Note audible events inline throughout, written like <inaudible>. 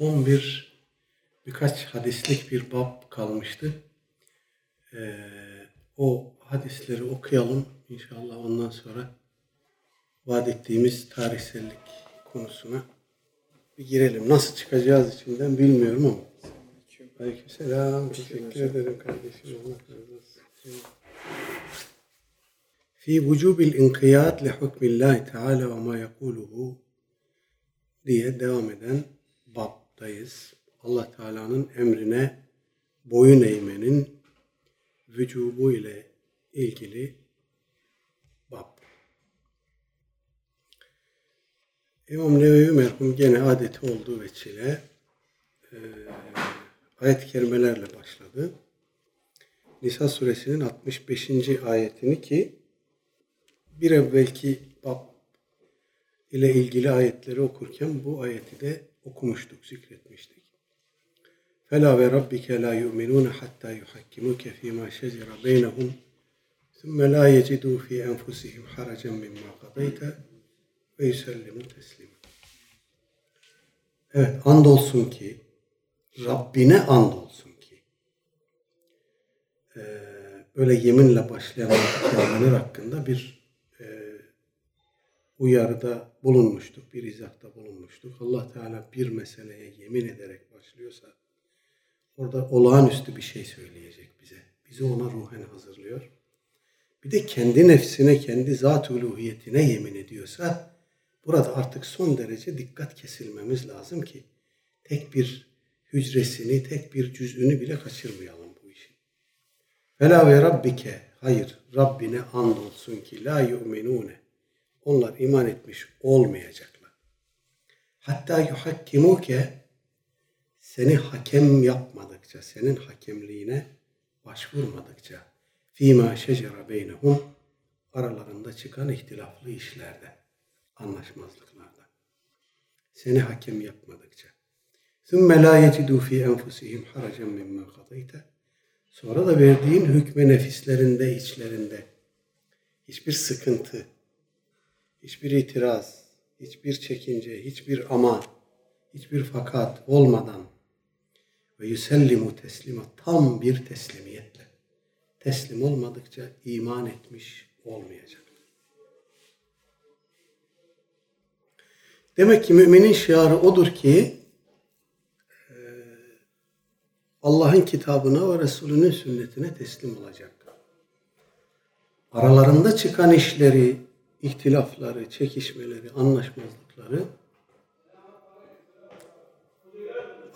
son bir birkaç hadislik bir bab kalmıştı. Ee, o hadisleri okuyalım inşallah ondan sonra vaat ettiğimiz tarihsellik konusuna bir girelim. Nasıl çıkacağız içinden bilmiyorum ama. Aleykümselam. Teşekkür ederim kardeşim. Allah razı olsun. Vücubil inkiyat li hukmillahi teala ve ma yekuluhu diye devam eden babdayız. Allah Teala'nın emrine boyun eğmenin vücubu ile ilgili bab. İmam Nevevi merhum gene adeti olduğu veçile e, ayet-i kerimelerle başladı. Nisa suresinin 65. ayetini ki bir evvelki bab ile ilgili ayetleri okurken bu ayeti de okumuştuk, zikretmiştik. Fela ve rabbike la yu'minun hatta yuhakkimuke fima şecera beynehum thumme la yecidu fi enfusihim haracen mimma kadayte ve yüsellimu teslima. Evet, andolsun ki, Rabbine andolsun ki, böyle yeminle başlayan kelimeler hakkında bir uyarıda bulunmuştuk, bir izahta bulunmuştuk. Allah Teala bir meseleye yemin ederek başlıyorsa, orada olağanüstü bir şey söyleyecek bize. Bizi ona ruhen hazırlıyor. Bir de kendi nefsine, kendi zat uluhiyetine yemin ediyorsa, burada artık son derece dikkat kesilmemiz lazım ki, tek bir hücresini, tek bir cüzünü bile kaçırmayalım bu işin. Fela ve rabbike, hayır Rabbine andolsun ki la yu'minune. Onlar iman etmiş olmayacaklar. Hatta yuhakkimuke seni hakem yapmadıkça, senin hakemliğine başvurmadıkça fîmâ şecera beynehum aralarında çıkan ihtilaflı işlerde, anlaşmazlıklarda. Seni hakem yapmadıkça. ثُمَّ لَا يَجِدُوا ف۪ي أَنْفُسِهِمْ حَرَجًا مِمَّا قَضَيْتَ Sonra da verdiğin hükme nefislerinde, içlerinde hiçbir sıkıntı, hiçbir itiraz, hiçbir çekince, hiçbir ama, hiçbir fakat olmadan ve yüsellimu teslima tam bir teslimiyetle teslim olmadıkça iman etmiş olmayacak. Demek ki müminin şiarı odur ki Allah'ın kitabına ve Resulünün sünnetine teslim olacak. Aralarında çıkan işleri, ihtilafları, çekişmeleri, anlaşmazlıkları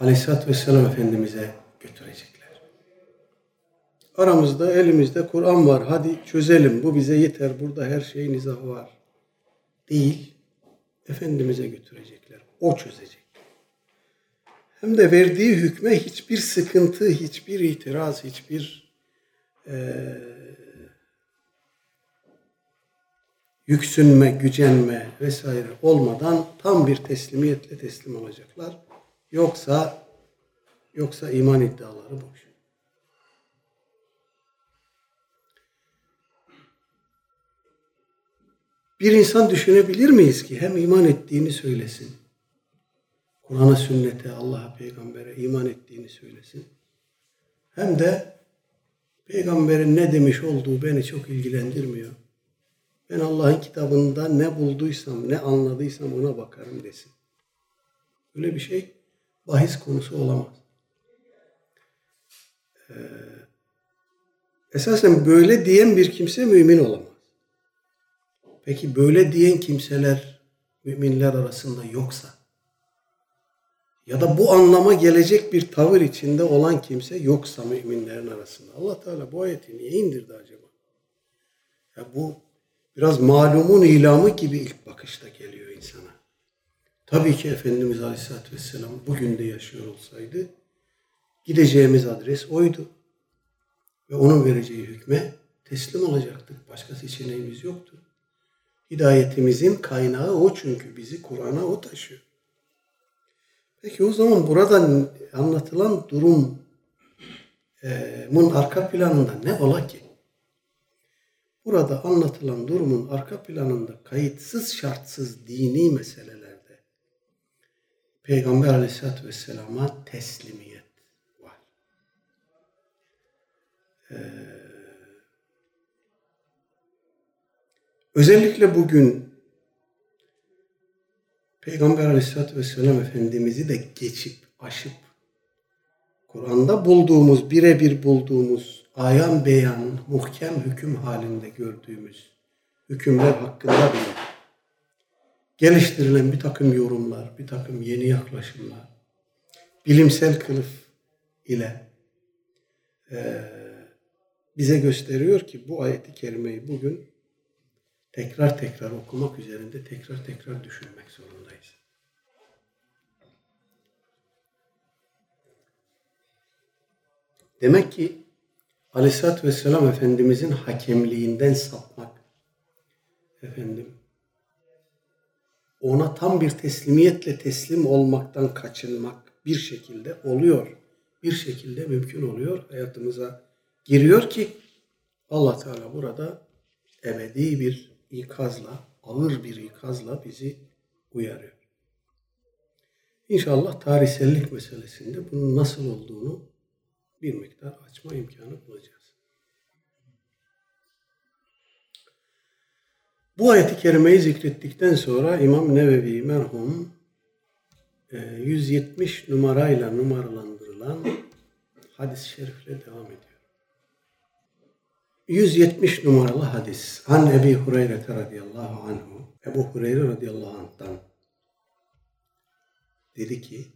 Aleyhisselatü Vesselam Efendimiz'e götürecekler. Aramızda, elimizde Kur'an var. Hadi çözelim. Bu bize yeter. Burada her şeyin izahı var. Değil. Efendimiz'e götürecekler. O çözecek hem de verdiği hükme hiçbir sıkıntı, hiçbir itiraz, hiçbir e, yüksünme, gücenme vesaire olmadan tam bir teslimiyetle teslim olacaklar. Yoksa yoksa iman iddiaları boş. Bir insan düşünebilir miyiz ki hem iman ettiğini söylesin, Kur'an'a, sünnete, Allah'a, peygambere iman ettiğini söylesin. Hem de peygamberin ne demiş olduğu beni çok ilgilendirmiyor. Ben Allah'ın kitabında ne bulduysam, ne anladıysam ona bakarım desin. Öyle bir şey bahis konusu olamaz. Ee, esasen böyle diyen bir kimse mümin olamaz. Peki böyle diyen kimseler müminler arasında yoksa ya da bu anlama gelecek bir tavır içinde olan kimse yoksa müminlerin arasında. Allah Teala bu ayeti niye indirdi acaba? Ya bu biraz malumun ilamı gibi ilk bakışta geliyor insana. Tabii ki Efendimiz Aleyhisselatü Vesselam bugün de yaşıyor olsaydı gideceğimiz adres oydu. Ve onun vereceği hükme teslim olacaktık. Başka seçeneğimiz yoktu. Hidayetimizin kaynağı o çünkü bizi Kur'an'a o taşıyor. Peki o zaman burada anlatılan durumun arka planında ne ola ki? Burada anlatılan durumun arka planında kayıtsız şartsız dini meselelerde Peygamber aleyhissalatü vesselama teslimiyet var. Ee, özellikle bugün Peygamber aleyhissalatü vesselam Efendimiz'i de geçip, aşıp, Kur'an'da bulduğumuz, birebir bulduğumuz, ayan beyan, muhkem hüküm halinde gördüğümüz hükümler hakkında bile geliştirilen bir takım yorumlar, bir takım yeni yaklaşımlar, bilimsel kılıf ile e, bize gösteriyor ki bu ayeti kerimeyi bugün tekrar tekrar okumak üzerinde tekrar tekrar düşünmek zorundayız. Demek ki Aleyhisselatü Vesselam Efendimizin hakemliğinden sapmak, efendim, ona tam bir teslimiyetle teslim olmaktan kaçınmak bir şekilde oluyor. Bir şekilde mümkün oluyor. Hayatımıza giriyor ki Allah Teala burada ebedi bir ikazla, ağır bir ikazla bizi uyarıyor. İnşallah tarihsellik meselesinde bunun nasıl olduğunu bir miktar açma imkanı bulacağız. Bu ayeti kerimeyi zikrettikten sonra İmam Nevevi merhum 170 e, numarayla numaralandırılan hadis-i şerifle devam ediyor. 170 numaralı hadis. An Ebi Hureyre radıyallahu anhu. Ebu Hureyre radıyallahu anh'tan dedi ki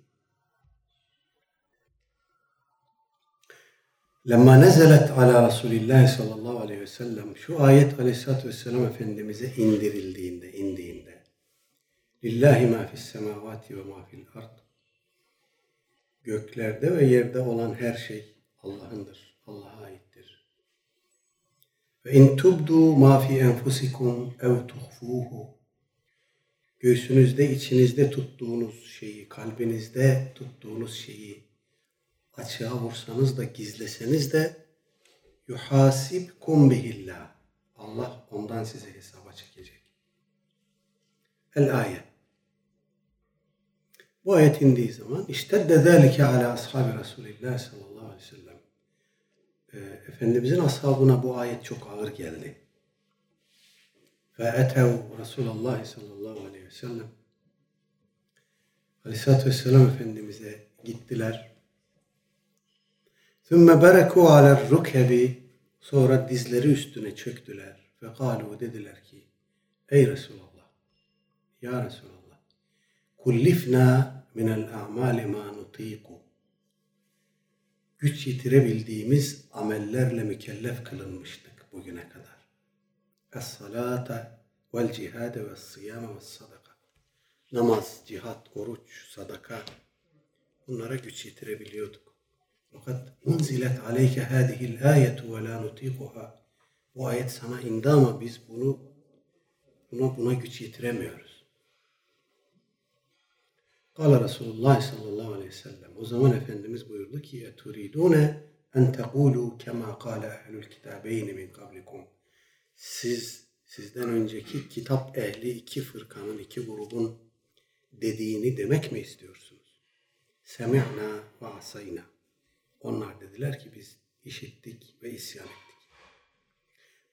Lemma nezelet ala Resulillah sallallahu aleyhi ve sellem şu ayet aleyhissalatü vesselam Efendimiz'e indirildiğinde, indiğinde Lillahi ma fis semavati ve ma fil ard Göklerde ve yerde olan her şey Allah'ındır. Allah'a aittir. Ve in tubdu ma fi enfusikum ev tuhfuhu Göğsünüzde, içinizde tuttuğunuz şeyi, kalbinizde tuttuğunuz şeyi açığa vursanız da gizleseniz de yuhasibkum bihillah. Allah ondan size hesaba çekecek. El ayet. Bu ayet indiği zaman işte de zâlike ala ashabi Resulillah sallallahu aleyhi ve sellem. E, Efendimizin ashabına bu ayet çok ağır geldi. Ve etev Resulullah sallallahu aleyhi ve sellem. Aleyhisselatü Vesselam Efendimiz'e gittiler. Thumma bereku aler rukhebi sonra dizleri üstüne çöktüler ve galu dediler ki ey Resulallah ya Resulallah kullifna minel a'mali ma nutiku güç yitirebildiğimiz amellerle mükellef kılınmıştık bugüne kadar. Es-salata vel cihade ve siyame ve sadaka. Namaz, cihat, oruç, sadaka bunlara güç yetirebiliyorduk. Fakat unzilet aleyke hadihil ayetu ve la nutikuha. Bu ayet sana indi ama biz bunu buna buna güç yetiremiyoruz. Kala Resulullah sallallahu aleyhi ve sellem. O zaman Efendimiz buyurdu ki eturidune en tekulu kema kâle ehlül kitabeyni min kablikum. Siz sizden önceki kitap ehli iki fırkanın, iki grubun dediğini demek mi istiyorsunuz? Semi'na ve asayna. Onlar dediler ki biz işittik ve isyan ettik.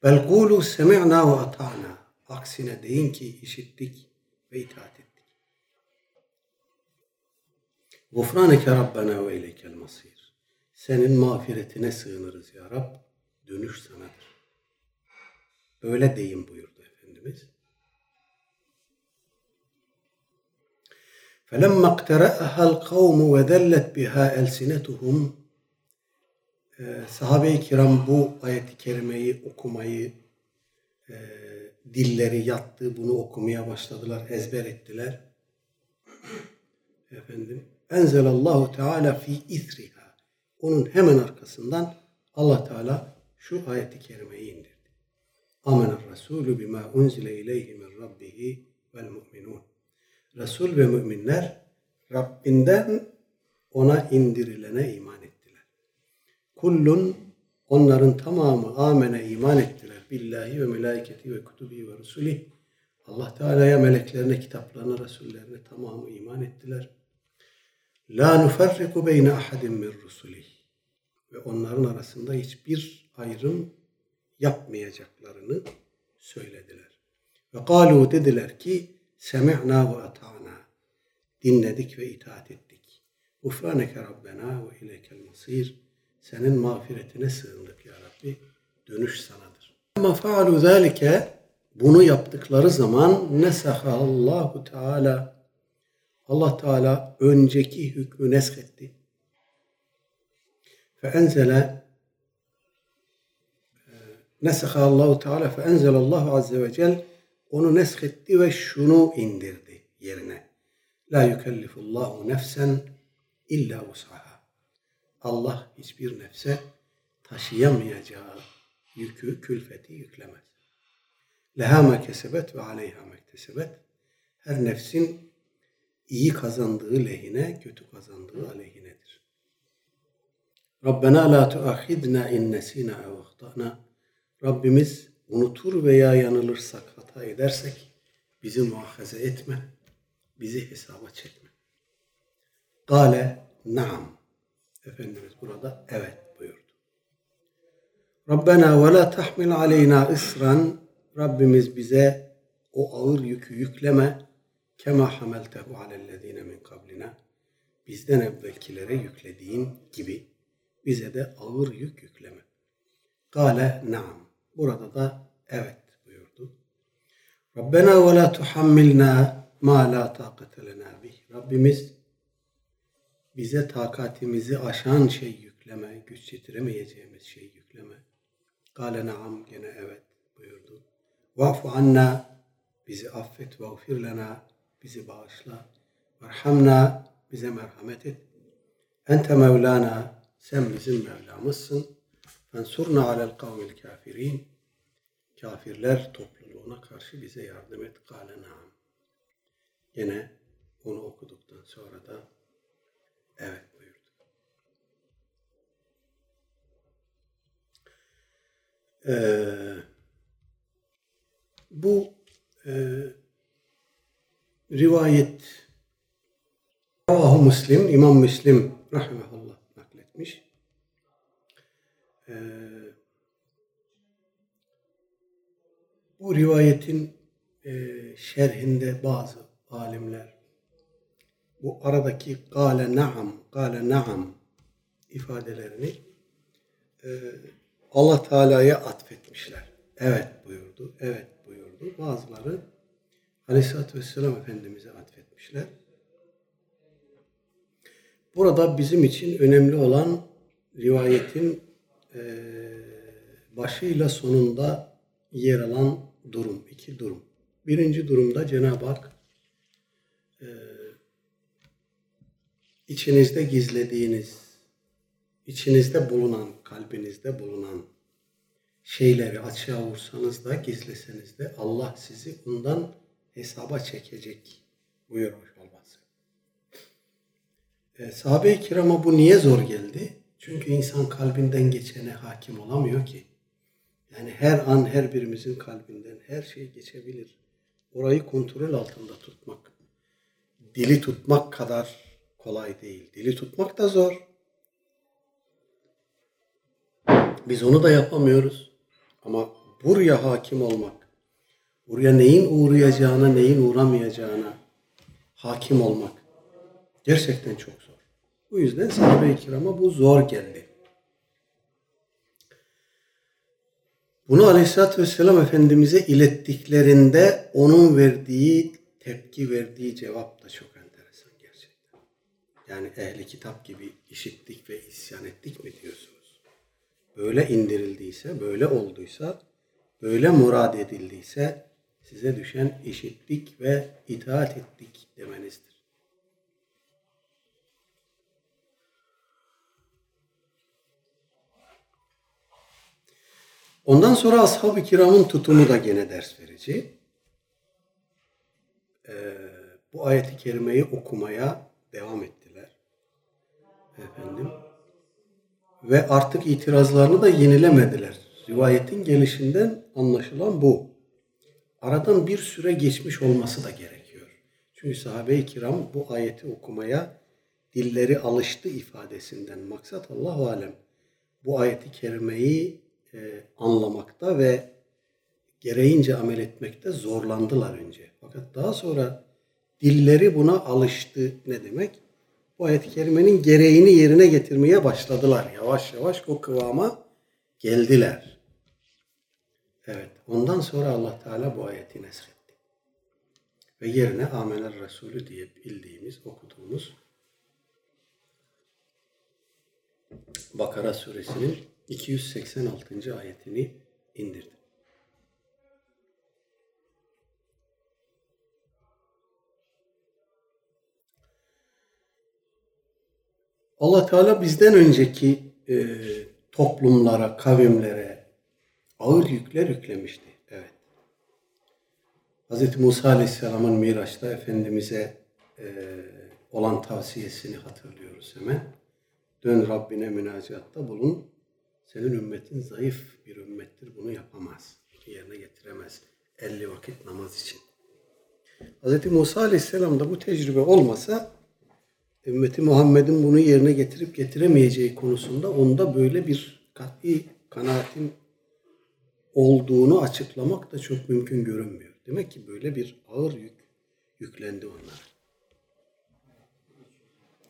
Bel kulu semi'na ve ata'na. Aksine deyin ki işittik ve itaat ettik. Gufraneke Rabbena ve ileykel masir. Senin mağfiretine sığınırız ya Rab. Dönüş sanadır. Böyle deyin buyurdu Efendimiz. فَلَمَّا اقْتَرَأَهَا الْقَوْمُ وَذَلَّتْ بِهَا أَلْسِنَتُهُمْ e, sahabe-i kiram bu ayeti kerimeyi okumayı e, dilleri yattı, bunu okumaya başladılar, ezber ettiler. <clears throat> Efendim, enzelallahu teala fi ithriha. Onun hemen arkasından Allah Teala şu ayeti kerimeyi indirdi. Amener Resulü bima unzile ileyhi min rabbihi vel mu'minun. Resul ve müminler Rabbinden ona indirilene iman Kullun onların tamamı amene iman ettiler. Billahi ve melaiketi ve kutubi ve rusulih. Allah Teala'ya, meleklerine, kitaplarına, resullerine tamamı iman ettiler. La nufarriku beyne ahadin min rusulih. Ve onların arasında hiçbir ayrım yapmayacaklarını söylediler. Ve kalu dediler ki semi'na ve ata'na. Dinledik ve itaat ettik. Ufraneke Rabbena ve ileykel masir. Senin mağfiretine sığındık ya Rabbi. Dönüş sanadır. Ama faalu zalike bunu yaptıkları zaman nesaha Allahu Teala Allah Teala önceki hükmü neshetti. Fe enzele nesaha Allahu Teala fe enzele Allahu Azze ve Celle onu neshetti ve şunu indirdi yerine. La yukellifullahu nefsen illa vus'aha. Allah hiçbir nefse taşıyamayacağı yükü, külfeti yüklemez. Leha ma kesebet ve aleyha mektesebet. Her nefsin iyi kazandığı lehine, kötü kazandığı aleyhinedir. Rabbena la tuahidna in nesina ev. Rabbimiz unutur veya yanılırsak, hata edersek bizi muahaze etme, bizi hesaba çekme. Gale naam. Efendimiz burada evet buyurdu. Rabbena ve la tahmil aleyna isran. Rabbimiz bize o ağır yükü yükleme. Kema hameltehu alellezine min kablina. Bizden evvelkilere yüklediğin gibi bize de ağır yük yükleme. Gale naam. Burada da evet buyurdu. Rabbena ve la tuhammilna ma la taqate lena bih. Rabbimiz bize takatimizi aşan şey yükleme, güç yetiremeyeceğimiz şey yükleme. Gale naam gene evet buyurdu. Vafu anna bizi affet ve ufir lena bizi bağışla. Merhamna bize merhamet et. Ente mevlana sen bizim Mevlamızsın. Fensurna alel kavmil kafirin. Kafirler topluluğuna karşı bize yardım et. Kale naam. Yine onu okuduktan sonra da evet buyurdu. Ee, bu e, rivayet Ravahu Müslim, İmam Müslim rahmetullah nakletmiş. Ee, bu rivayetin e, şerhinde bazı alimler bu aradaki gale naam, gale naam ifadelerini e, Allah Teala'ya atfetmişler. Evet buyurdu, evet buyurdu. Bazıları Aleyhisselatü Vesselam Efendimiz'e atfetmişler. Burada bizim için önemli olan rivayetin e, başıyla sonunda yer alan durum, iki durum. Birinci durumda Cenab-ı Hak e, içinizde gizlediğiniz, içinizde bulunan, kalbinizde bulunan şeyleri açığa vursanız da gizleseniz de Allah sizi bundan hesaba çekecek buyurmuş olması. E, sahabe-i kirama bu niye zor geldi? Çünkü insan kalbinden geçene hakim olamıyor ki. Yani her an her birimizin kalbinden her şey geçebilir. Orayı kontrol altında tutmak, dili tutmak kadar kolay değil. Dili tutmak da zor. Biz onu da yapamıyoruz. Ama buraya hakim olmak, buraya neyin uğrayacağına, neyin uğramayacağına hakim olmak gerçekten çok zor. Bu yüzden sahabe-i kirama bu zor geldi. Bunu Aleyhisselatü Vesselam Efendimiz'e ilettiklerinde onun verdiği tepki, verdiği cevap da çok. Yani ehli kitap gibi işittik ve isyan ettik mi diyorsunuz? Böyle indirildiyse, böyle olduysa, böyle murad edildiyse size düşen işittik ve itaat ettik demenizdir. Ondan sonra ashab-ı kiramın tutumu da gene ders verici. Ee, bu ayeti kerimeyi okumaya devam ettiler. Efendim. Ve artık itirazlarını da yenilemediler. Rivayetin gelişinden anlaşılan bu. Aradan bir süre geçmiş olması da gerekiyor. Çünkü sahabe-i kiram bu ayeti okumaya dilleri alıştı ifadesinden maksat Allah alem bu ayeti kerimeyi e, anlamakta ve gereğince amel etmekte zorlandılar önce. Fakat daha sonra dilleri buna alıştı ne demek? Bu ayet-i kerimenin gereğini yerine getirmeye başladılar. Yavaş yavaş o kıvama geldiler. Evet. Ondan sonra Allah Teala bu ayeti nesretti. Ve yerine Amener Resulü diye bildiğimiz, okuduğumuz Bakara suresinin 286. ayetini indirdi. Allah Teala bizden önceki e, toplumlara, kavimlere ağır yükler yüklemişti. Evet. Hz. Musa Aleyhisselam'ın Miraç'ta Efendimiz'e e, olan tavsiyesini hatırlıyoruz hemen. Dön Rabbine münacatta bulun. Senin ümmetin zayıf bir ümmettir. Bunu yapamaz. Yerine getiremez. 50 vakit namaz için. Hz. Musa Aleyhisselam'da bu tecrübe olmasa ümmeti Muhammed'in bunu yerine getirip getiremeyeceği konusunda onda böyle bir kat'i kanaatin olduğunu açıklamak da çok mümkün görünmüyor. Demek ki böyle bir ağır yük yüklendi onlara.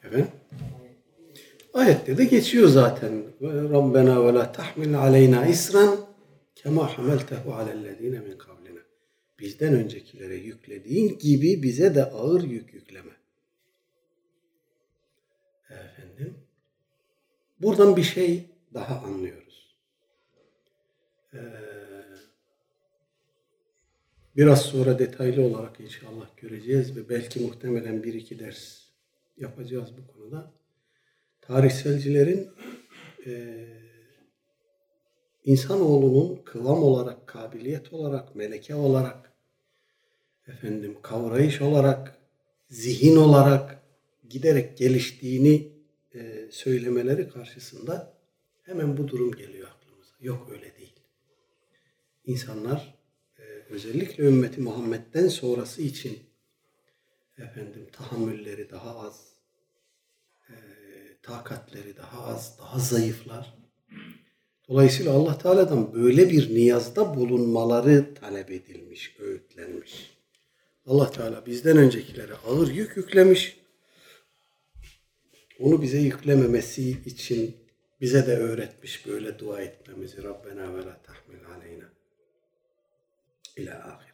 Efendim? Ayette de geçiyor zaten. Rabbena ve la tahmil aleyna isran kema hameltehu alellezine min kablina. Bizden öncekilere yüklediğin gibi bize de ağır yük yükleme. Efendim. Buradan bir şey daha anlıyoruz. Ee, biraz sonra detaylı olarak inşallah göreceğiz ve belki muhtemelen bir iki ders yapacağız bu konuda tarihselcilerin e, insanoğlunun kıvam olarak, kabiliyet olarak, meleke olarak, efendim kavrayış olarak, zihin olarak giderek geliştiğini söylemeleri karşısında hemen bu durum geliyor aklımıza. Yok öyle değil. İnsanlar e, özellikle ümmeti Muhammed'den sonrası için efendim tahammülleri daha az, takatleri daha az, daha zayıflar. Dolayısıyla Allah Teala'dan böyle bir niyazda bulunmaları talep edilmiş, öğütlenmiş. Allah Teala bizden öncekilere ağır yük yüklemiş. Onu bize yüklememesi için bize de öğretmiş böyle dua etmemizi. Rabbena ve la tahmil aleyna. İlâ ahir.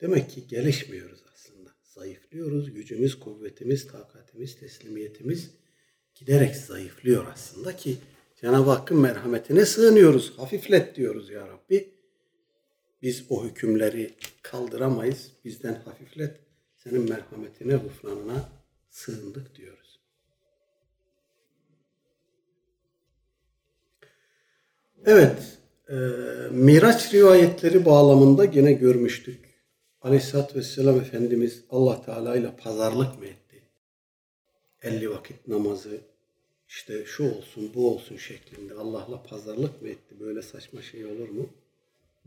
Demek ki gelişmiyoruz aslında. Zayıflıyoruz. Gücümüz, kuvvetimiz, takatimiz, teslimiyetimiz giderek zayıflıyor aslında ki Cenab-ı Hakk'ın merhametine sığınıyoruz. Hafiflet diyoruz ya Rabbi. Biz o hükümleri kaldıramayız. Bizden hafiflet. Senin merhametine, gufranına sığındık diyoruz. Evet, e, Miraç rivayetleri bağlamında gene görmüştük. Aleyhisselatü Vesselam Efendimiz Allah Teala ile pazarlık mı etti? 50 vakit namazı, işte şu olsun bu olsun şeklinde Allah'la pazarlık mı etti? Böyle saçma şey olur mu?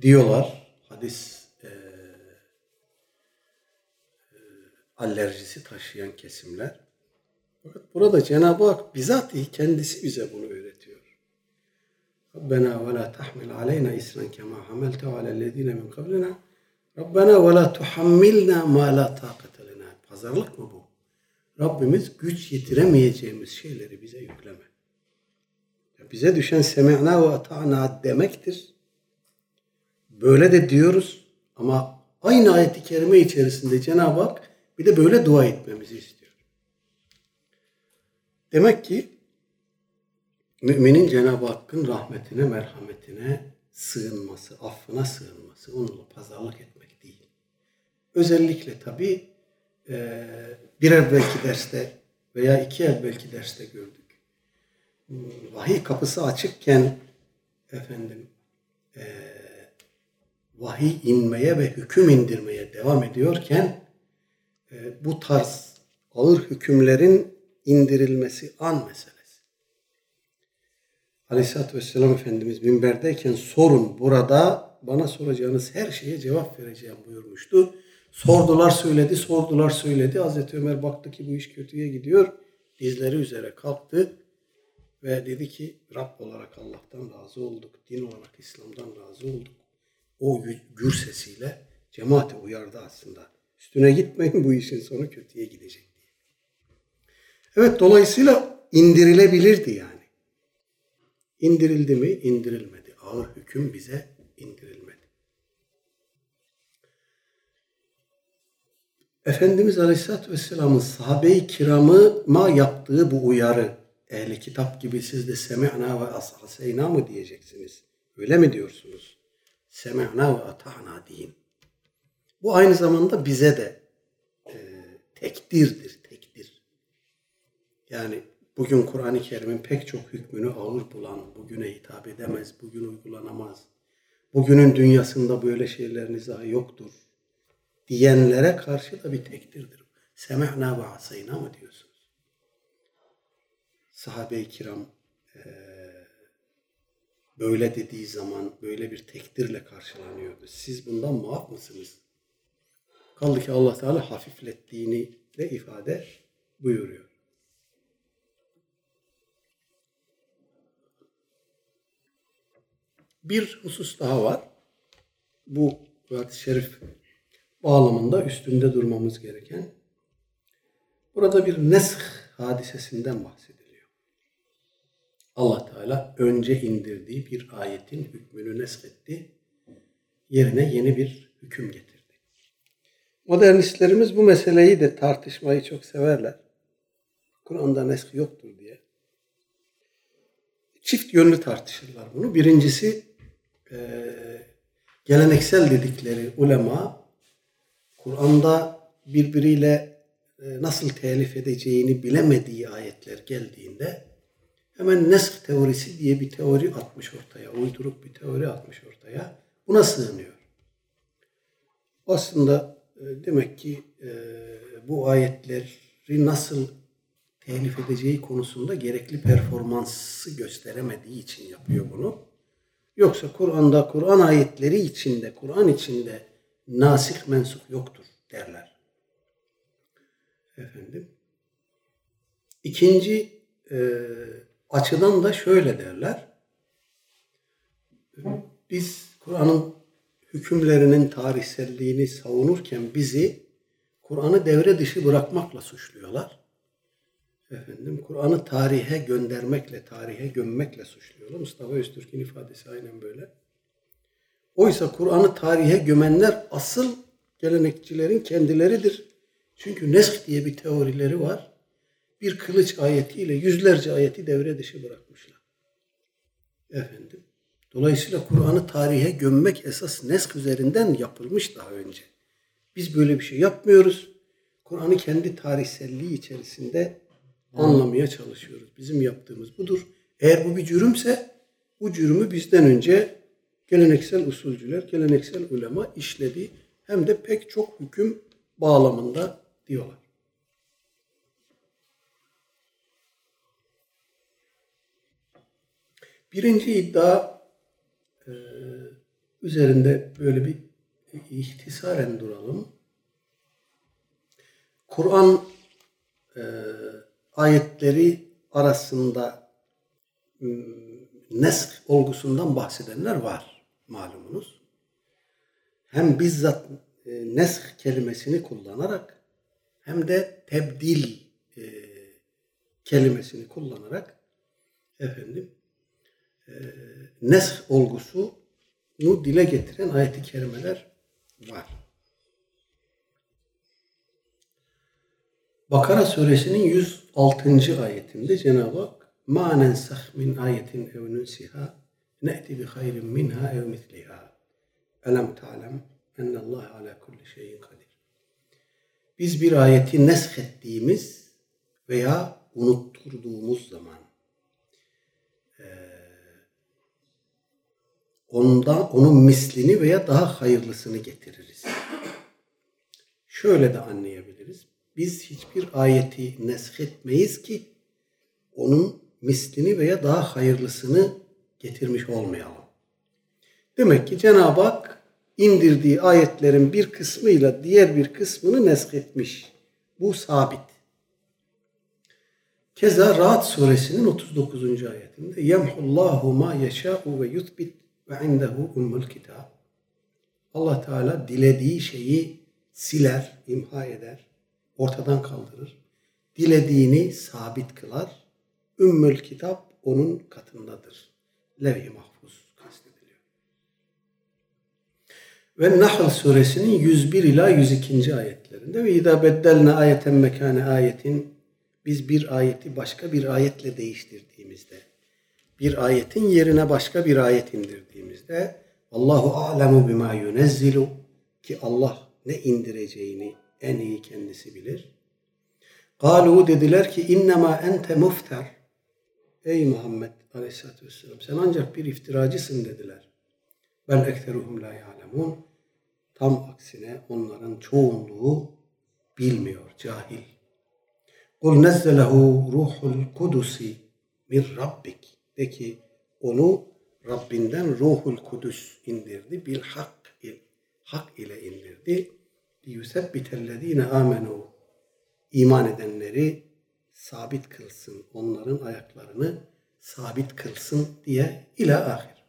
Diyorlar. Hadis e, e, alerjisi taşıyan kesimler. Fakat burada Cenab-ı Hak bizatihi kendisi bize bunu öğretiyor. Rabbena ve la tahmil aleyna isran kema hameltehu alellezine min kablina Rabbena ve la tuhammilna ma la taqate lena. Pazarlık mı bu? Rabbimiz güç yetiremeyeceğimiz şeyleri bize yükleme. Bize düşen semi'na ve ata'na demektir. Böyle de diyoruz ama aynı ayeti kerime içerisinde Cenab-ı Hak bir de böyle dua etmemizi istiyor. Demek ki müminin Cenab-ı Hakk'ın rahmetine, merhametine sığınması, affına sığınması, onunla pazarlık etmek değil. Özellikle tabii e, bir evvelki derste veya iki evvelki derste gördük. Vahiy kapısı açıkken efendim e, vahiy inmeye ve hüküm indirmeye devam ediyorken e, bu tarz ağır hükümlerin indirilmesi an meselesi. Aleyhisselatü Vesselam Efendimiz minberdeyken sorun burada bana soracağınız her şeye cevap vereceğim buyurmuştu. Sordular söyledi, sordular söyledi. Hazreti Ömer baktı ki bu iş kötüye gidiyor. dizleri üzere kalktı ve dedi ki Rab olarak Allah'tan razı olduk, din olarak İslam'dan razı olduk. O gür sesiyle cemaate uyardı aslında. Üstüne gitmeyin bu işin sonu kötüye gidecek diye. Evet dolayısıyla indirilebilirdi yani. İndirildi mi? İndirilmedi. Ağır hüküm bize indirilmedi. Efendimiz Aleyhisselatü Vesselam'ın sahabe-i kiramıma yaptığı bu uyarı, ehli kitap gibi siz de semi'na ve asaseyna mı diyeceksiniz? Öyle mi diyorsunuz? Semi'na ve ata'na deyin. Bu aynı zamanda bize de e, tekdirdir, tekdir. Yani bugün Kur'an-ı Kerim'in pek çok hükmünü ağır bulan, bugüne hitap edemez, bugün uygulanamaz. Bugünün dünyasında böyle şeylerin izahı yoktur diyenlere karşı da bir tekdirdir. Semihna ve asayna mı diyorsunuz? Sahabe-i kiram e, böyle dediği zaman böyle bir tekdirle karşılanıyordu. Siz bundan muaf mısınız? Kaldı ki Allah Teala hafiflettiğini de ifade buyuruyor. Bir husus daha var. Bu hadis-i şerif bağlamında üstünde durmamız gereken. Burada bir nesh hadisesinden bahsediliyor. Allah Teala önce indirdiği bir ayetin hükmünü neshetti. Yerine yeni bir hüküm getirdi. Modernistlerimiz bu meseleyi de tartışmayı çok severler. Kur'an'da nesk yoktur diye. Çift yönlü tartışırlar bunu. Birincisi e, geleneksel dedikleri ulema Kur'an'da birbiriyle e, nasıl telif edeceğini bilemediği ayetler geldiğinde hemen nesk teorisi diye bir teori atmış ortaya. Uyduruk bir teori atmış ortaya. Buna sığınıyor. Aslında e, demek ki e, bu ayetleri nasıl telif edeceği konusunda gerekli performansı gösteremediği için yapıyor bunu. Yoksa Kur'an'da Kur'an ayetleri içinde, Kur'an içinde nasih mensuh yoktur derler. Efendim. İkinci e, açıdan da şöyle derler. Biz Kur'an'ın hükümlerinin tarihselliğini savunurken bizi Kur'an'ı devre dışı bırakmakla suçluyorlar. Efendim Kur'an'ı tarihe göndermekle, tarihe gömmekle suçluyorlar. Mustafa Öztürk'ün ifadesi aynen böyle. Oysa Kur'an'ı tarihe gömenler asıl gelenekçilerin kendileridir. Çünkü nesk diye bir teorileri var. Bir kılıç ayetiyle yüzlerce ayeti devre dışı bırakmışlar. Efendim. Dolayısıyla Kur'an'ı tarihe gömmek esas nesk üzerinden yapılmış daha önce. Biz böyle bir şey yapmıyoruz. Kur'an'ı kendi tarihselliği içerisinde anlamaya çalışıyoruz. Bizim yaptığımız budur. Eğer bu bir cürümse bu cürümü bizden önce geleneksel usulcüler, geleneksel ulema işledi. Hem de pek çok hüküm bağlamında diyorlar. Birinci iddia e, üzerinde böyle bir ihtisaren duralım. Kur'an e, ayetleri arasında nesk olgusundan bahsedenler var malumunuz. Hem bizzat e, nesk kelimesini kullanarak hem de tebdil e, kelimesini kullanarak efendim nesk olgusunu dile getiren ayet-i kerimeler var. Bakara suresinin 106. ayetinde Cenab-ı Hak مَا نَنْسَخْ مِنْ آيَةٍ اَوْ نُنْسِهَا نَأْتِ بِخَيْرٍ مِنْهَا اَوْ مِثْلِهَا اَلَمْ تَعْلَمْ اَنَّ اللّٰهَ عَلَى كُلِّ شَيْءٍ قَدِيرٍ Biz bir ayeti nesk ettiğimiz veya unutturduğumuz zaman e, ondan onun mislini veya daha hayırlısını getiririz. Şöyle de anlayabiliriz. Biz hiçbir ayeti nesk etmeyiz ki onun mislini veya daha hayırlısını getirmiş olmayalım. Demek ki Cenab-ı Hak indirdiği ayetlerin bir kısmıyla diğer bir kısmını nesk etmiş. Bu sabit. Keza Ra'd suresinin 39. ayetinde yemhullahu ma yeşâ'u ve yutbit ve indehu ummul kitab. Allah Teala dilediği şeyi siler, imha eder, ortadan kaldırır. Dilediğini sabit kılar. Ümmül kitap onun katındadır. Levh-i mahfuz kastediliyor. Ve Nahl suresinin 101 ila 102. ayetlerinde ve idâ beddelne ayeten mekâne ayetin biz bir ayeti başka bir ayetle değiştirdiğimizde bir ayetin yerine başka bir ayet indirdiğimizde Allahu alemu bima yunezzilu ki Allah ne indireceğini en iyi kendisi bilir. Galu dediler ki innema ente mufter. Ey Muhammed Aleyhisselatü Vesselam sen ancak bir iftiracısın dediler. Bel ekteruhum la ya'lemun. Tam aksine onların çoğunluğu bilmiyor, cahil. Kul nezzelehu ruhul kudusi min rabbik. De ki onu Rabbinden ruhul kudüs indirdi. Bil hak, hak ile indirdi. Yusebbitellezine amenu. İman edenleri sabit kılsın. Onların ayaklarını sabit kılsın diye ila ahir.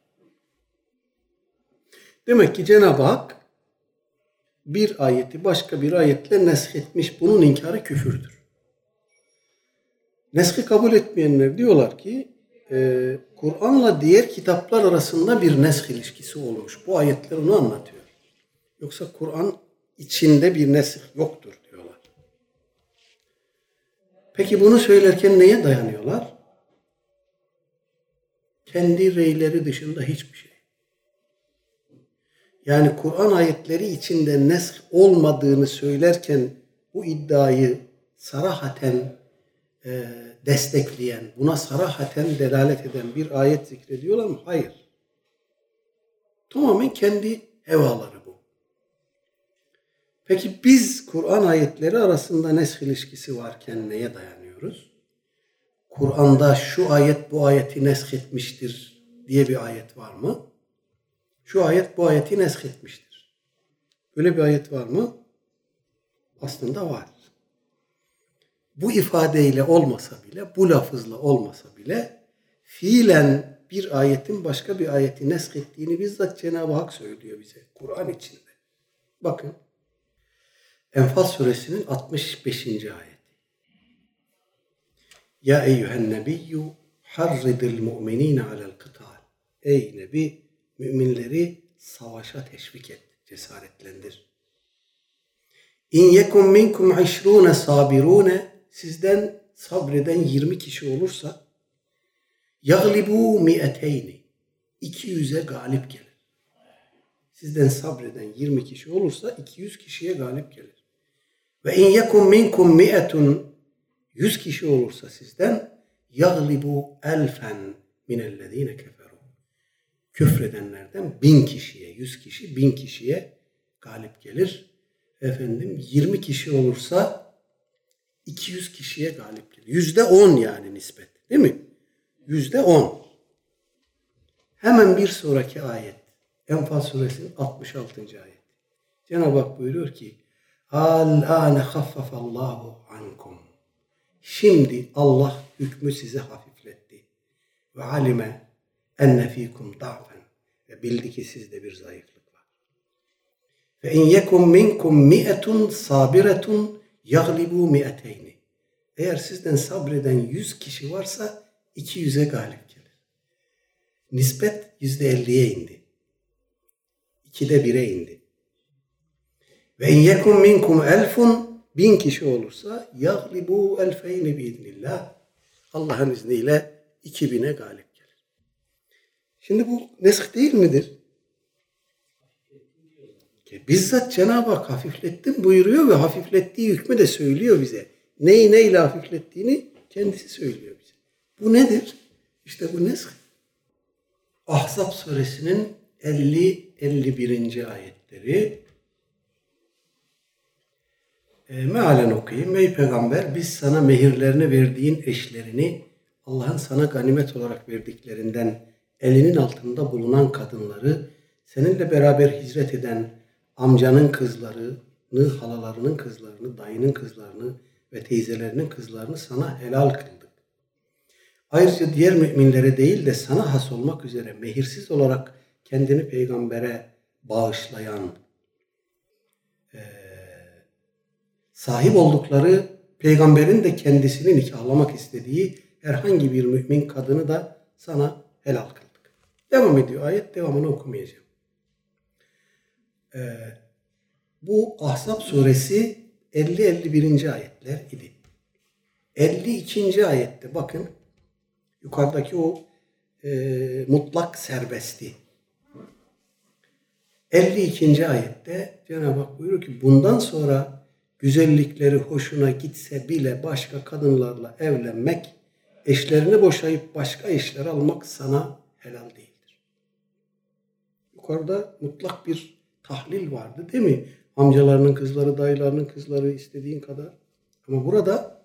Demek ki Cenab-ı Hak bir ayeti başka bir ayetle nesk etmiş. Bunun inkarı küfürdür. Neski kabul etmeyenler diyorlar ki e, Kur'an'la diğer kitaplar arasında bir nesk ilişkisi olmuş. Bu ayetler onu anlatıyor. Yoksa Kur'an içinde bir nesk yoktur diyorlar. Peki bunu söylerken neye dayanıyorlar? Kendi reyleri dışında hiçbir şey. Yani Kur'an ayetleri içinde nesk olmadığını söylerken bu iddiayı sarahaten e, destekleyen, buna sarahaten delalet eden bir ayet zikrediyorlar mı? Hayır. Tamamen kendi hevaları. Peki biz Kur'an ayetleri arasında nesk ilişkisi varken neye dayanıyoruz? Kur'an'da şu ayet bu ayeti nesk etmiştir diye bir ayet var mı? Şu ayet bu ayeti nesk etmiştir. Böyle bir ayet var mı? Aslında var bu ifadeyle olmasa bile, bu lafızla olmasa bile fiilen bir ayetin başka bir ayeti nesk ettiğini bizzat Cenab-ı Hak söylüyor bize Kur'an içinde. Bakın Enfal suresinin 65. ayeti. Ya eyyühen nebiyyü harridil mu'minine alel kıtal. Ey Nebi müminleri savaşa teşvik et, cesaretlendir. İn yekum minkum işrûne sabirûne sizden sabreden 20 kişi olursa yaglibu mi'eteyni 200'e galip gelir. Sizden sabreden 20 kişi olursa 200 kişiye galip gelir. Ve in yekum minkum mi'etun 100 kişi olursa sizden yaglibu elfen minellezine keferu. Küfredenlerden bin kişiye, yüz kişi, bin kişiye galip gelir. Efendim 20 kişi olursa 200 kişiye galip geliyor. Yüzde 10 yani nispet. Değil mi? Yüzde 10. Hemen bir sonraki ayet. Enfal suresinin 66. ayet. Cenab-ı Hak buyuruyor ki Al-âne haffafallahu ankum. Şimdi Allah hükmü size hafifletti. Ve alime enne fikum da'fen. Ve bildi ki sizde bir zayıflık var. Ve in yekum minkum mi'etun sabiretun yaglibu mi'eteyni. Eğer sizden sabreden yüz kişi varsa iki yüze galip gelir. Nispet yüzde elliye indi. İkide bire indi. Ve in yekum minkum elfun bin kişi olursa yaglibu elfeyni biiznillah. Allah'ın izniyle iki bine galip gelir. Şimdi bu nesk değil midir? Bizzat Cenab-ı Hak hafiflettim buyuruyor ve hafiflettiği hükmü de söylüyor bize. Neyi neyle hafiflettiğini kendisi söylüyor bize. Bu nedir? İşte bu nesk. Ahzab suresinin 50-51. ayetleri e, mealen okuyayım. Ey peygamber biz sana mehirlerini verdiğin eşlerini Allah'ın sana ganimet olarak verdiklerinden elinin altında bulunan kadınları seninle beraber hicret eden amcanın kızlarını, halalarının kızlarını, dayının kızlarını ve teyzelerinin kızlarını sana helal kıldık. Ayrıca diğer müminlere değil de sana has olmak üzere mehirsiz olarak kendini peygambere bağışlayan, e, sahip oldukları peygamberin de kendisini nikahlamak istediği herhangi bir mümin kadını da sana helal kıldık. Devam ediyor ayet, devamını okumayacağım. Ee, bu Ahzab suresi 50-51. ayetler idi. 52. ayette bakın yukarıdaki o e, mutlak serbesti. 52. ayette Cenab-ı Hak buyuruyor ki bundan sonra güzellikleri hoşuna gitse bile başka kadınlarla evlenmek, eşlerini boşayıp başka eşler almak sana helal değildir. Yukarıda mutlak bir tahlil vardı değil mi? Amcalarının kızları, dayılarının kızları istediğin kadar. Ama burada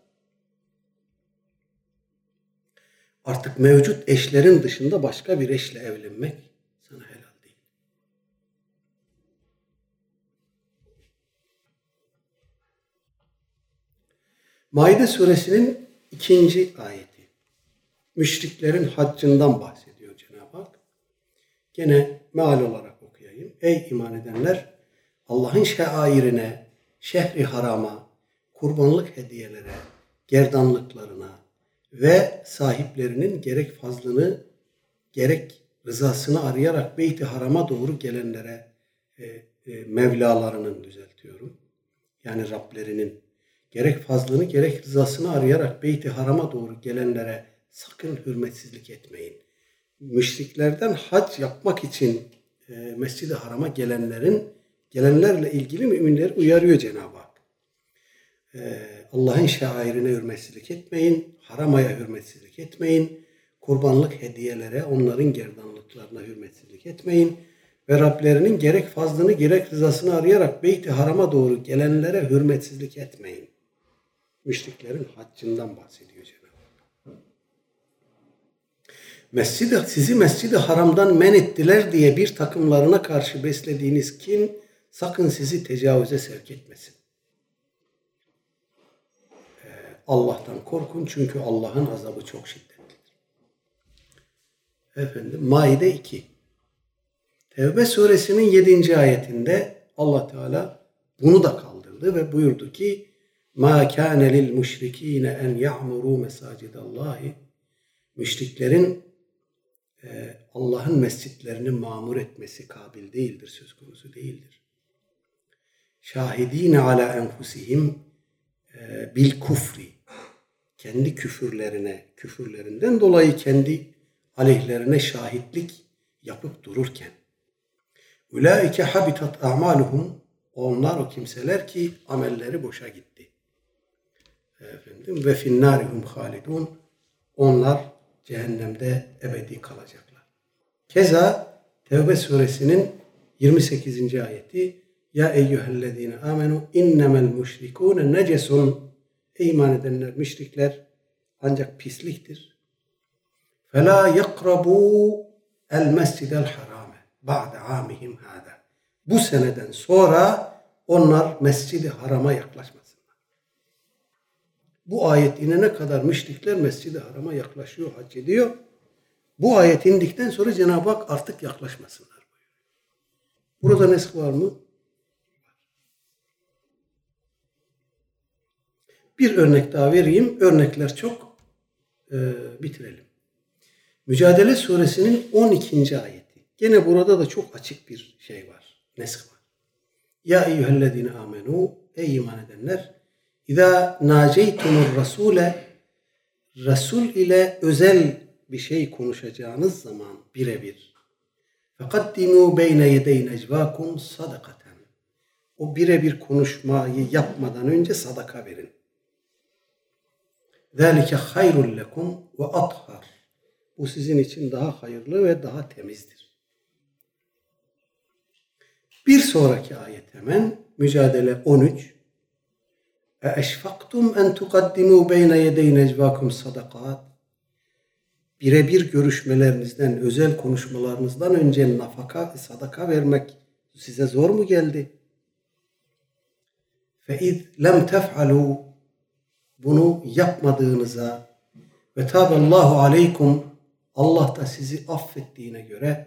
artık mevcut eşlerin dışında başka bir eşle evlenmek Maide suresinin ikinci ayeti. Müşriklerin haccından bahsediyor Cenab-ı Hak. Gene meal olarak okuyayım. Ey iman edenler Allah'ın şairine, şehri harama, kurbanlık hediyelere, gerdanlıklarına ve sahiplerinin gerek fazlını gerek rızasını arayarak Beyt-i Haram'a doğru gelenlere e, e, Mevlalarının düzeltiyorum. Yani Rablerinin gerek fazlını gerek rızasını arayarak Beyt-i Haram'a doğru gelenlere sakın hürmetsizlik etmeyin. Müşriklerden hac yapmak için e, Mescid-i Haram'a gelenlerin gelenlerle ilgili müminleri uyarıyor Cenab-ı Hak. Ee, Allah'ın şairine hürmetsizlik etmeyin, haramaya hürmetsizlik etmeyin, kurbanlık hediyelere, onların gerdanlıklarına hürmetsizlik etmeyin ve Rablerinin gerek fazlını gerek rızasını arayarak Beyt-i Haram'a doğru gelenlere hürmetsizlik etmeyin. Müşriklerin haccından bahsediyor Cenab-ı Hak. Mescid sizi Mescid-i Haram'dan men ettiler diye bir takımlarına karşı beslediğiniz kin sakın sizi tecavüze sevk etmesin. Ee, Allah'tan korkun çünkü Allah'ın azabı çok şiddetlidir. Efendim Maide 2. Tevbe suresinin 7. ayetinde Allah Teala bunu da kaldırdı ve buyurdu ki Ma kâne lil müşrikîne en ya'murû mesâcidallahi Müşriklerin e, Allah'ın mescitlerini mamur etmesi kabil değildir, söz konusu değildir. Şahidine ala enfusihim e, bil kufri. Kendi küfürlerine küfürlerinden dolayı kendi aleyhlerine şahitlik yapıp dururken. Ulaike habitat a'maluhum. Onlar o kimseler ki amelleri boşa gitti. Efendim ve finnarihum halidun onlar cehennemde ebedi kalacaklar. Keza Tevbe suresinin 28. ayeti ya eyyühellezine amenu innemel müşrikûne necesun. Ey iman edenler, müşrikler ancak pisliktir. Fela yakrabu el mescidel harame ba'de amihim hâdâ. Bu seneden sonra onlar mescidi harama yaklaşmasınlar. Bu ayet inene kadar müşrikler mescidi harama yaklaşıyor, hac ediyor. Bu ayet indikten sonra Cenab-ı Hak artık yaklaşmasınlar. Burada nesk var mı? Bir örnek daha vereyim. Örnekler çok. Ee, bitirelim. Mücadele suresinin 12. ayeti. Gene burada da çok açık bir şey var. Nesk var. Ya eyyühellezine amenu ey iman edenler İza naceytumur rasule Resul ile özel bir şey konuşacağınız zaman birebir. Fekaddimu beyne yedey necvakum sadakaten. O birebir konuşmayı yapmadan önce sadaka verin. Zalike hayrul lekum ve athar. Bu sizin için daha hayırlı ve daha temizdir. Bir sonraki ayet hemen Mücadele 13 اَاَشْفَقْتُمْ اَنْ تُقَدِّمُوا بَيْنَ يَدَيْ نَجْوَاكُمْ صَدَقَاتٍ Birebir görüşmelerinizden, özel konuşmalarınızdan önce nafaka, sadaka vermek size zor mu geldi? فَاِذْ لَمْ تَفْعَلُوا bunu yapmadığınıza Ve taballahu aleykum Allah da sizi affettiğine göre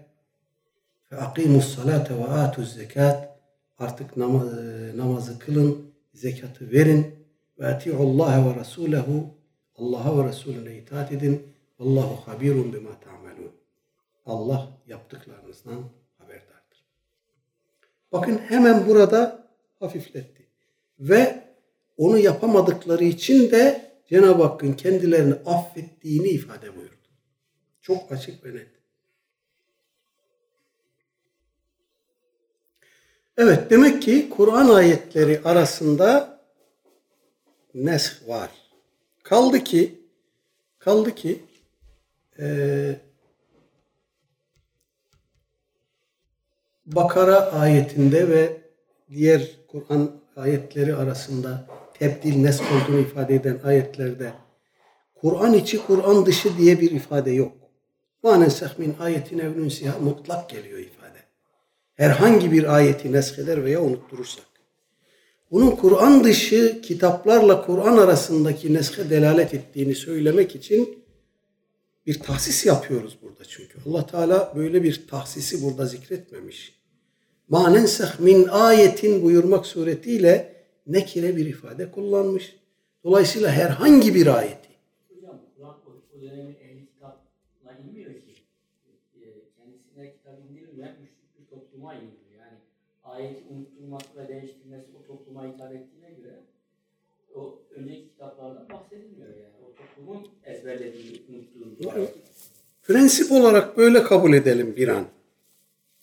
ve akimus salate ve atuz zekat artık namaz, namazı kılın, zekatı verin ve ati'ullaha ve rasulehu Allah'a ve Resulüne itaat edin. Allahu habirun bima ta'melun. Allah yaptıklarınızdan haberdardır. Bakın hemen burada hafifletti. Ve onu yapamadıkları için de Cenab-ı Hakk'ın kendilerini affettiğini ifade buyurdu. Çok açık ve net. Evet demek ki Kur'an ayetleri arasında nesh var. Kaldı ki kaldı ki e, Bakara ayetinde ve diğer Kur'an ayetleri arasında tebdil nesk olduğunu ifade eden ayetlerde Kur'an içi Kur'an dışı diye bir ifade yok. Ma min ayetin evnün siyah mutlak geliyor ifade. Herhangi bir ayeti nesheder veya unutturursak. Bunun Kur'an dışı kitaplarla Kur'an arasındaki neske delalet ettiğini söylemek için bir tahsis yapıyoruz burada çünkü. Allah Teala böyle bir tahsisi burada zikretmemiş. Ma nenseh min ayetin buyurmak suretiyle nekire bir ifade kullanmış. Dolayısıyla herhangi bir ayeti. Hocam Kur'an o, o dönemin ehli kitapla inmiyor ki. E, kendisine kitap indirilmeyen müşrik bir topluma iniliyor. Yani ayeti unutturması ve değiştirmesi o topluma hitap ettiğine göre o önceki kitaplardan bahsedilmiyor yani. O toplumun ezberlediği, unuttuğu. Prensip olarak böyle kabul edelim bir an.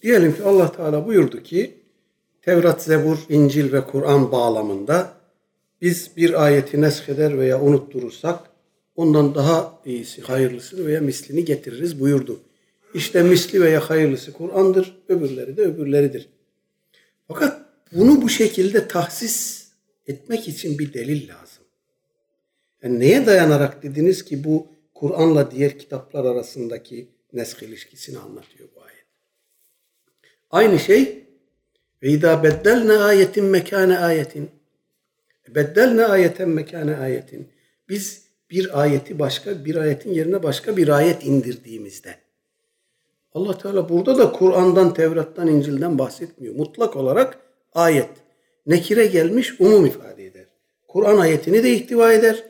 Diyelim ki Allah Teala buyurdu ki Tevrat, Zebur, İncil ve Kur'an bağlamında biz bir ayeti nesheder veya unutturursak ondan daha iyisi, hayırlısı veya mislini getiririz buyurdu. İşte misli veya hayırlısı Kur'an'dır, öbürleri de öbürleridir. Fakat bunu bu şekilde tahsis etmek için bir delil lazım. Yani neye dayanarak dediniz ki bu Kur'an'la diğer kitaplar arasındaki nesk ilişkisini anlatıyor bu ayet. Aynı şey ve idâ beddelne ayetin mekâne ayetin beddelne ayeten mekâne ayetin biz bir ayeti başka bir ayetin yerine başka bir ayet indirdiğimizde Allah Teala burada da Kur'an'dan, Tevrat'tan, İncil'den bahsetmiyor. Mutlak olarak ayet. Nekire gelmiş umum ifade eder. Kur'an ayetini de ihtiva eder.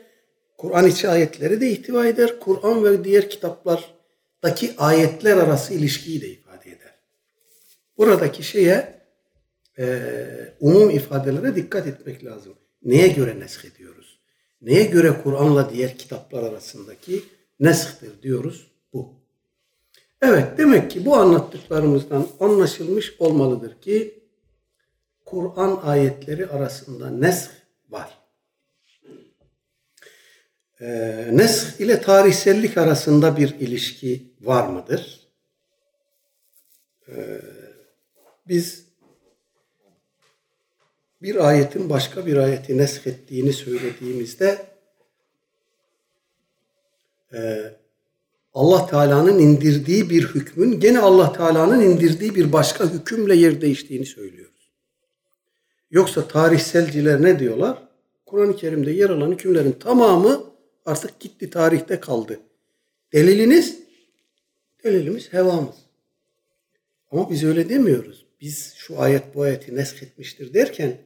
Kur'an içi ayetleri de ihtiva eder. Kur'an ve diğer kitaplardaki ayetler arası ilişkiyi de ifade eder. Buradaki şeye e, umum ifadelere dikkat etmek lazım. Neye göre nesk ediyoruz? Neye göre Kur'an'la diğer kitaplar arasındaki nesktir diyoruz bu. Evet demek ki bu anlattıklarımızdan anlaşılmış olmalıdır ki Kur'an ayetleri arasında nesk var. Ee, nesk ile tarihsellik arasında bir ilişki var mıdır? Ee, biz bir ayetin başka bir ayeti nesk ettiğini söylediğimizde e, Allah Teala'nın indirdiği bir hükmün gene Allah Teala'nın indirdiği bir başka hükümle yer değiştiğini söylüyoruz. Yoksa tarihselciler ne diyorlar? Kur'an-ı Kerim'de yer alan hükümlerin tamamı artık gitti tarihte kaldı. Deliliniz? Delilimiz hevamız. Ama biz öyle demiyoruz. Biz şu ayet bu ayeti nesk etmiştir derken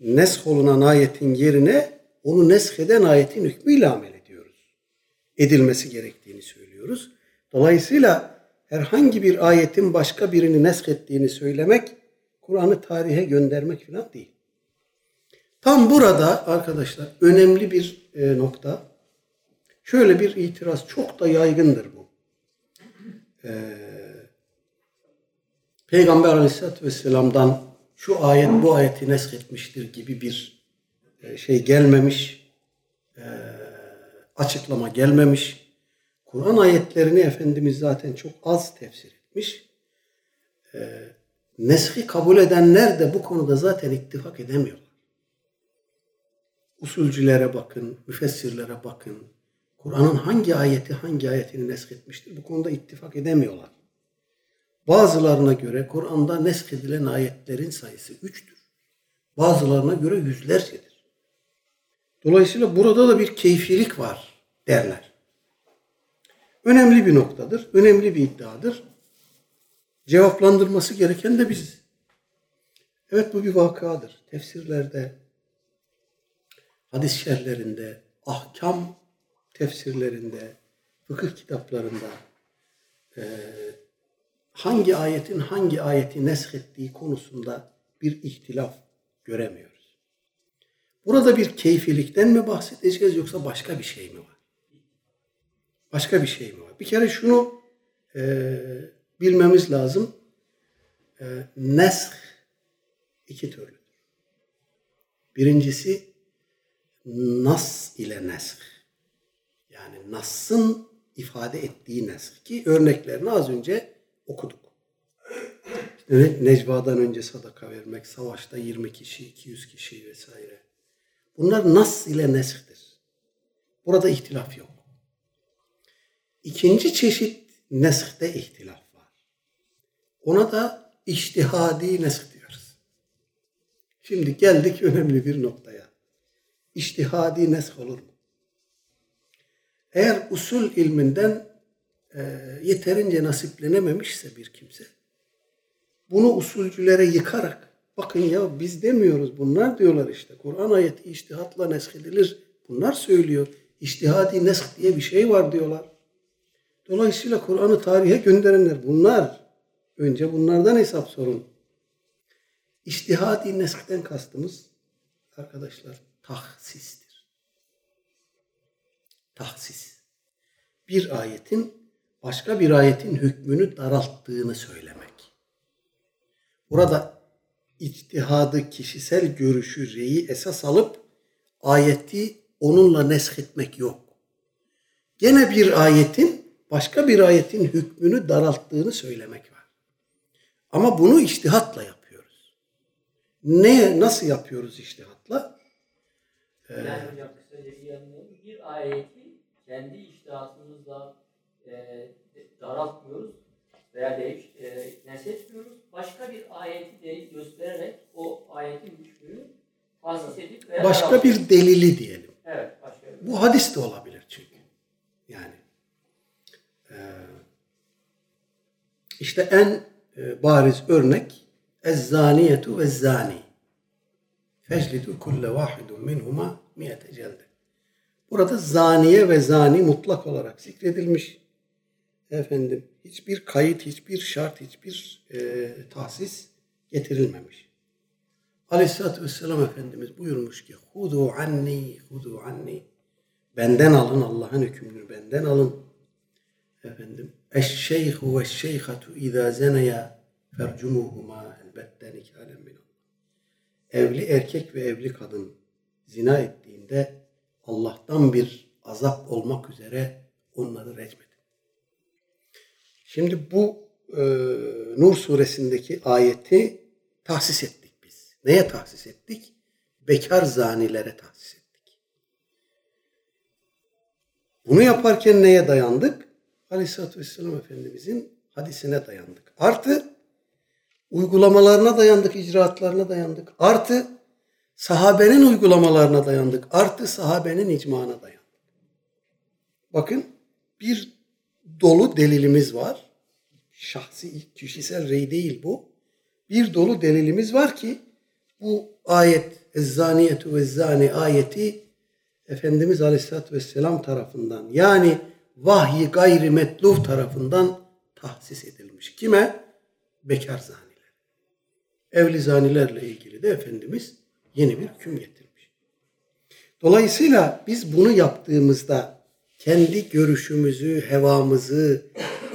nesk olunan ayetin yerine onu nesk eden ayetin hükmüyle amel ediyoruz. Edilmesi gerektiğini söylüyoruz. Dolayısıyla herhangi bir ayetin başka birini nesk ettiğini söylemek Kur'an'ı tarihe göndermek falan değil. Tam burada arkadaşlar önemli bir e, nokta. Şöyle bir itiraz çok da yaygındır bu. Ee, Peygamber Aleyhisselatü Vesselam'dan şu ayet bu ayeti nesk etmiştir gibi bir e, şey gelmemiş, e, açıklama gelmemiş. Kur'an ayetlerini Efendimiz zaten çok az tefsir etmiş. E, neski kabul edenler de bu konuda zaten ittifak edemiyorlar. Usulcülere bakın, müfessirlere bakın. Kur'an'ın hangi ayeti hangi ayetini nesk etmiştir bu konuda ittifak edemiyorlar. Bazılarına göre Kur'an'da nesk edilen ayetlerin sayısı üçtür. Bazılarına göre yüzlercedir. Dolayısıyla burada da bir keyfilik var derler. Önemli bir noktadır, önemli bir iddiadır. Cevaplandırması gereken de biziz. Evet bu bir vakadır. Tefsirlerde, hadis şerlerinde, ahkam tefsirlerinde, fıkıh kitaplarında e, hangi ayetin hangi ayeti neshettiği konusunda bir ihtilaf göremiyoruz. Burada bir keyfilikten mi bahsedeceğiz yoksa başka bir şey mi var? Başka bir şey mi var? Bir kere şunu e, bilmemiz lazım. E, nesh iki türlüdür. Birincisi nas ile nesh. Yani nas'ın ifade ettiği nesh ki örneklerini az önce okuduk. İşte Necva'dan önce sadaka vermek, savaşta 20 kişi, 200 kişi vesaire. Bunlar nas ile nesh'tir. Burada ihtilaf yok. İkinci çeşit nesh'te ihtilaf var. Ona da iştihadi nesh diyoruz. Şimdi geldik önemli bir noktaya. İştihadi nesh olur mu? Eğer usul ilminden e, yeterince nasiplenememişse bir kimse, bunu usulcülere yıkarak, bakın ya biz demiyoruz, bunlar diyorlar işte. Kur'an ayeti iştihatla neshedilir. Bunlar söylüyor. İştihadi nesk diye bir şey var diyorlar. Dolayısıyla Kur'an'ı tarihe gönderenler bunlar. Önce bunlardan hesap sorun. İştihadi neskten kastımız arkadaşlar tahsistir. Tahsis. Bir ayetin başka bir ayetin hükmünü daralttığını söylemek. Burada içtihadı, kişisel görüşü, reyi esas alıp ayeti onunla neshetmek yok. Gene bir ayetin başka bir ayetin hükmünü daralttığını söylemek var. Ama bunu iştihatla yapıyoruz. Ne, nasıl yapıyoruz iştihatla? Ee, yani bir ayeti kendi iştihatımızla e, daraltmıyoruz veya değiş, e, neshetmiyoruz. Başka bir ayeti delil göstererek o ayetin hükmünü tahsis edip veya Başka bir delili diyelim. Evet. Başka bir Bu hadis de olabilir çünkü. Yani işte en e, bariz örnek ezzaniyetu ve zani feclidu kulle vahidun minhuma miyete celde. Burada zaniye ve zani mutlak olarak zikredilmiş. Efendim hiçbir kayıt, hiçbir şart, hiçbir e, tahsis getirilmemiş. Aleyhisselatü Vesselam Efendimiz buyurmuş ki Hudu anni, hudu anni. Benden alın Allah'ın hükmünü benden alın. Efendim Eşşeyhu ve şeyhatu izâ zeneya fercumuhuma elbetten ikalen min Evli erkek ve evli kadın zina ettiğinde Allah'tan bir azap olmak üzere onları recmedin. Şimdi bu e, Nur suresindeki ayeti tahsis ettik biz. Neye tahsis ettik? Bekar zanilere tahsis ettik. Bunu yaparken neye dayandık? Aleyhisselatü Vesselam Efendimizin hadisine dayandık. Artı uygulamalarına dayandık, icraatlarına dayandık. Artı sahabenin uygulamalarına dayandık. Artı sahabenin icmana dayandık. Bakın bir dolu delilimiz var. Şahsi, kişisel rey değil bu. Bir dolu delilimiz var ki bu ayet Ezzaniyetu ve zani ayeti Efendimiz Aleyhisselatü Vesselam tarafından yani vahyi gayri metluf tarafından tahsis edilmiş. Kime? Bekar zaniler. Evli zanilerle ilgili de Efendimiz yeni bir hüküm getirmiş. Dolayısıyla biz bunu yaptığımızda kendi görüşümüzü, hevamızı,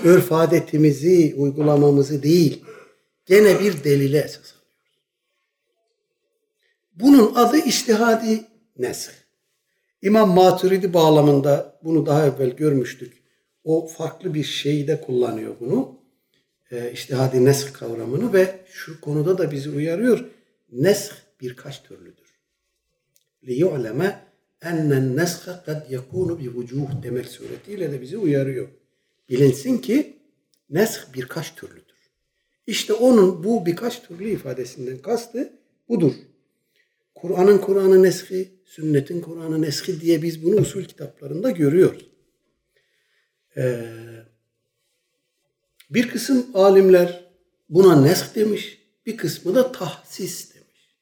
örf adetimizi, uygulamamızı değil, gene bir delile esas alıyoruz. Bunun adı iştihadi nesk. İmam Maturidi bağlamında bunu daha evvel görmüştük. O farklı bir şeyde kullanıyor bunu. E, iştihadi nesk kavramını ve şu konuda da bizi uyarıyor. Nesk birkaç türlüdür. لِيُعْلَمَ ennen neska kad yakunu bi vucuh demek suretiyle de bizi uyarıyor. Bilinsin ki nesk birkaç türlüdür. İşte onun bu birkaç türlü ifadesinden kastı budur. Kur'an'ın Kur'an'ı neski, sünnetin Kur'an'ı neski diye biz bunu usul kitaplarında görüyoruz. Ee, bir kısım alimler buna nesk demiş, bir kısmı da tahsis demiş.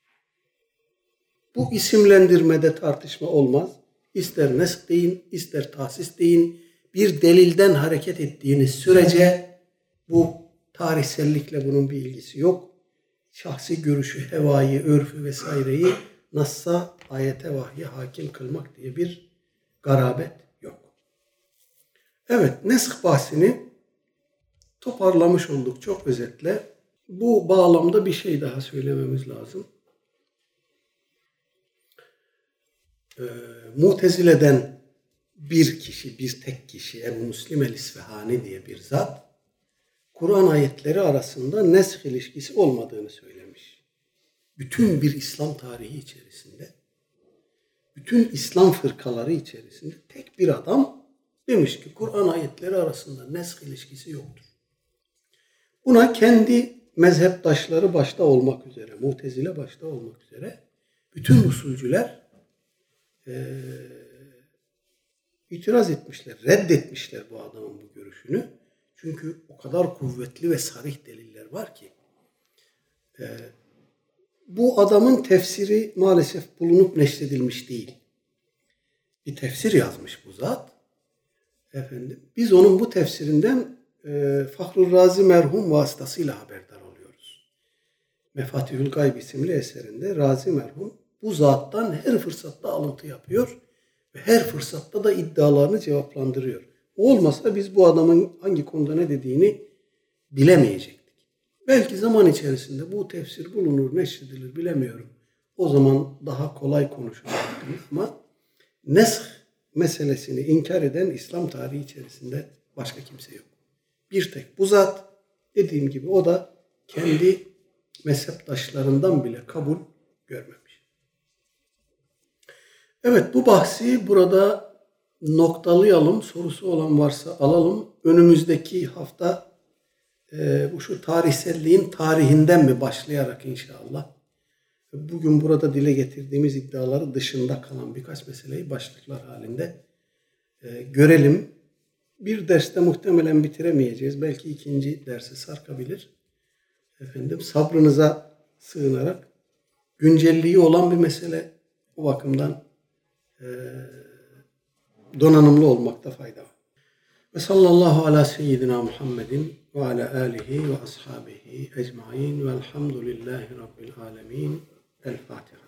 Bu isimlendirmede tartışma olmaz. İster nesk deyin, ister tahsis deyin. Bir delilden hareket ettiğiniz sürece bu tarihsellikle bunun bir ilgisi yok. Şahsi görüşü, hevayı, örfü vesaireyi Nassa, ayete, vahye hakim kılmak diye bir garabet yok. Evet, nesk bahsini toparlamış olduk çok özetle. Bu bağlamda bir şey daha söylememiz lazım. Ee, Mutezile'den bir kişi, bir tek kişi Ebu Müslim el-İsfahani diye bir zat Kur'an ayetleri arasında nesk ilişkisi olmadığını söylemiş. Bütün bir İslam tarihi içerisinde, bütün İslam fırkaları içerisinde tek bir adam demiş ki Kur'an ayetleri arasında nesk ilişkisi yoktur. Buna kendi mezheptaşları başta olmak üzere, mutezile başta olmak üzere bütün usulcüler e, itiraz etmişler, reddetmişler bu adamın bu görüşünü. Çünkü o kadar kuvvetli ve sarih deliller var ki. E, bu adamın tefsiri maalesef bulunup neşredilmiş değil. Bir tefsir yazmış bu zat. Efendim, biz onun bu tefsirinden e, Fahrur Razi merhum vasıtasıyla haberdar oluyoruz. Mefatihül Gayb isimli eserinde Razi merhum bu zattan her fırsatta alıntı yapıyor ve her fırsatta da iddialarını cevaplandırıyor. Olmasa biz bu adamın hangi konuda ne dediğini bilemeyecektik. Belki zaman içerisinde bu tefsir bulunur, neşredilir bilemiyorum. O zaman daha kolay konuşulur ama nesh meselesini inkar eden İslam tarihi içerisinde başka kimse yok. Bir tek bu zat dediğim gibi o da kendi mezheptaşlarından bile kabul görmemiş. Evet bu bahsi burada noktalayalım. Sorusu olan varsa alalım. Önümüzdeki hafta e, bu şu tarihselliğin tarihinden mi başlayarak inşallah bugün burada dile getirdiğimiz iddiaları dışında kalan birkaç meseleyi başlıklar halinde e, görelim. Bir derste muhtemelen bitiremeyeceğiz. Belki ikinci derse sarkabilir. Efendim sabrınıza sığınarak güncelliği olan bir mesele o bakımdan e, donanımlı olmakta fayda var. Ve sallallahu ala seyyidina Muhammedin وعلى آله وأصحابه أجمعين والحمد لله رب العالمين. الفاتحة.